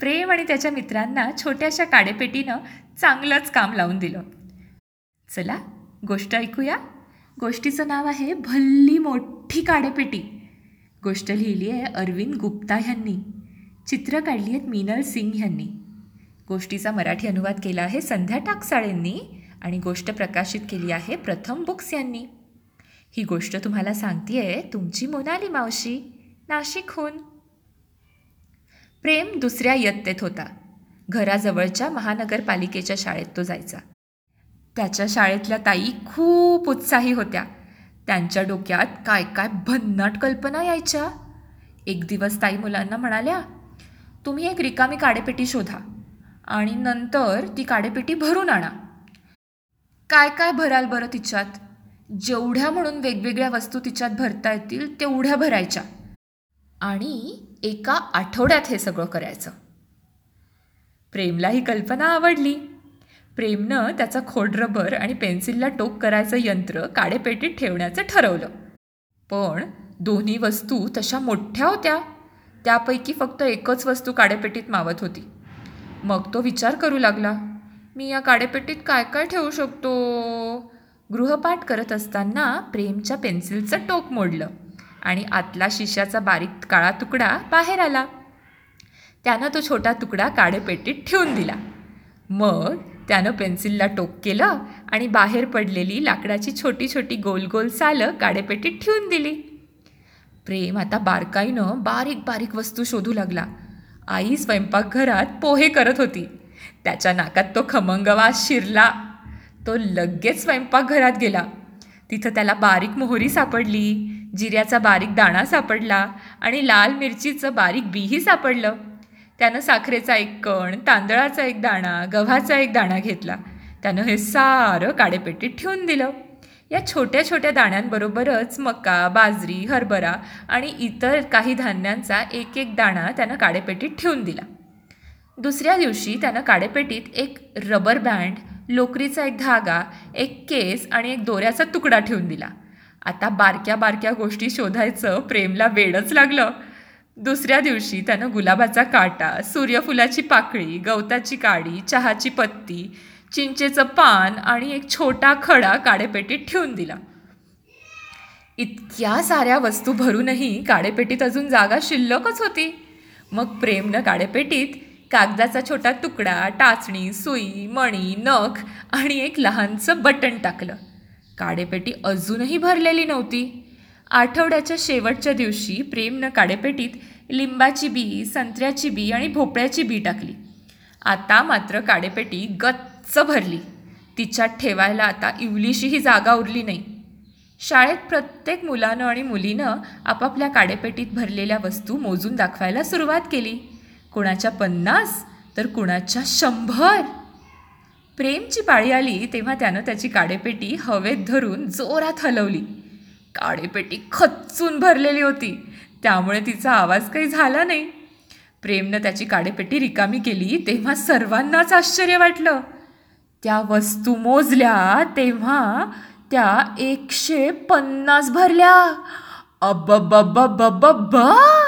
प्रेम आणि त्याच्या मित्रांना छोट्याशा काडेपेटीनं चांगलंच काम लावून दिलं. चला गोष्ट ऐकूया. गोष्टीचं नाव आहे भल्ली मोठी काडेपेटी. गोष्ट लिहिली आहे अरविंद गुप्ता ह्यांनी. चित्र काढली आहेत मीनल सिंग ह्यांनी. गोष्टीचा मराठी अनुवाद केला आहे संध्या टाकसाळेंनी आणि गोष्ट प्रकाशित केली आहे प्रथम बुक्स यांनी. ही गोष्ट तुम्हाला सांगते आहे तुमची मोनाली मावशी नाशिकहून. प्रेम दुसऱ्या इयत्तेत होता. घराजवळच्या महानगरपालिकेच्या शाळेत तो जायचा. त्याच्या शाळेतल्या ताई खूप उत्साही होत्या. त्यांच्या डोक्यात काय काय भन्नाट कल्पना यायच्या. एक दिवस ताई मुलांना म्हणाल्या तुम्ही एक रिकामी काडेपेटी शोधा आणि नंतर ती काडेपेटी भरून आणा. काय काय भराल बरं तिच्यात? जेवढ्या म्हणून वेगवेगळ्या वस्तू तिच्यात भरता येतील तेवढ्या भरायच्या. आणि एका आठवड्यात हे सगळं करायचं. प्रेमला ही कल्पना आवडली. प्रेमनं त्याचा खोडरबर आणि पेन्सिलला टोक करायचं यंत्र काडेपेटीत ठेवण्याचं ठरवलं. पण दोन्ही वस्तू तशा मोठ्या होत्या. त्यापैकी फक्त एकच वस्तू काडेपेटीत मावत होती. मग तो विचार करू लागला मी या काडेपेटीत काय काय ठेवू शकतो? गृहपाठ करत असताना प्रेमच्या पेन्सिलचं टोक मोडलं. आणि आतला शिशाचा बारीक काळा तुकडा बाहेर आला. त्यानं तो छोटा तुकडा काडेपेटीत ठेवून दिला. मग त्यानं पेन्सिलला टोक केलं आणि बाहेर पडलेली लाकडाची छोटी छोटी गोल गोल सालं काडेपेटीत ठेवून दिली. प्रेम आता बारकाईनं बारीक बारीक वस्तू शोधू लागला. आई स्वयंपाकघरात पोहे करत होती. त्याच्या नाकात तो खमंगवास शिरला. तो लगेच स्वयंपाकघरात गेला. तिथं त्याला बारीक मोहरी सापडली. जिऱ्याचा बारीक दाणा सापडला आणि लाल मिरचीचं बारीक बीही सापडलं. त्यानं साखरेचा एक कण तांदळाचा एक दाणा गव्हाचा एक दाणा घेतला. त्यानं हे सारं काडेपेटीत ठेवून दिलं. या छोट्या छोट्या दाण्यांबरोबरच मका बाजरी हरभरा आणि इतर काही धान्यांचा एक एक दाणा त्यानं काडेपेटीत ठेवून दिला. दुसऱ्या दिवशी त्यानं काडेपेटीत एक रबर बँड लोकरीचा एक धागा एक केस आणि एक दोऱ्याचा तुकडा ठेवून दिला. आता बारक्या बारक्या गोष्टी शोधायचं प्रेमला वेडच लागलं. दुसऱ्या दिवशी त्यानं गुलाबाचा काटा सूर्यफुलाची पाकळी गवताची काडी चहाची पत्ती चिंचेचं पान आणि एक छोटा खडा काडेपेटीत ठेवून दिला. इतक्या साऱ्या वस्तू भरूनही काडेपेटीत अजून जागा शिल्लकच होती. मग प्रेमनं काडेपेटीत कागदाचा छोटा तुकडा टाचणी सुई मणी नख आणि एक लहानचं बटन टाकलं. काडेपेटी अजूनही भरलेली नव्हती. आठवड्याच्या शेवटच्या दिवशी प्रेमनं काडेपेटीत लिंबाची बी संत्र्याची बी आणि भोपळ्याची बी टाकली. आता मात्र काडेपेटी गच्च भरली. तिच्यात ठेवायला आता इवलीशीही जागा उरली नाही. शाळेत प्रत्येक मुलानं आणि मुलीनं आपापल्या काडेपेटीत भरलेल्या वस्तू मोजून दाखवायला सुरुवात केली. कुणाच्या पन्नास तर कुणाच्या शंभर. प्रेमची पाळी आली तेव्हा त्यानं त्याची काडेपेटी हवेत धरून जोरात हलवली. काडेपेटी खच्चून भरलेली होती. त्यामुळे तिचा आवाज काही झाला नाही. प्रेमनं त्याची काडेपेटी रिकामी केली तेव्हा सर्वांनाच आश्चर्य वाटलं. त्या वस्तू मोजल्या तेव्हा त्या एकशे पन्नास भरल्या. अब्बब्बब्बब्बब्बा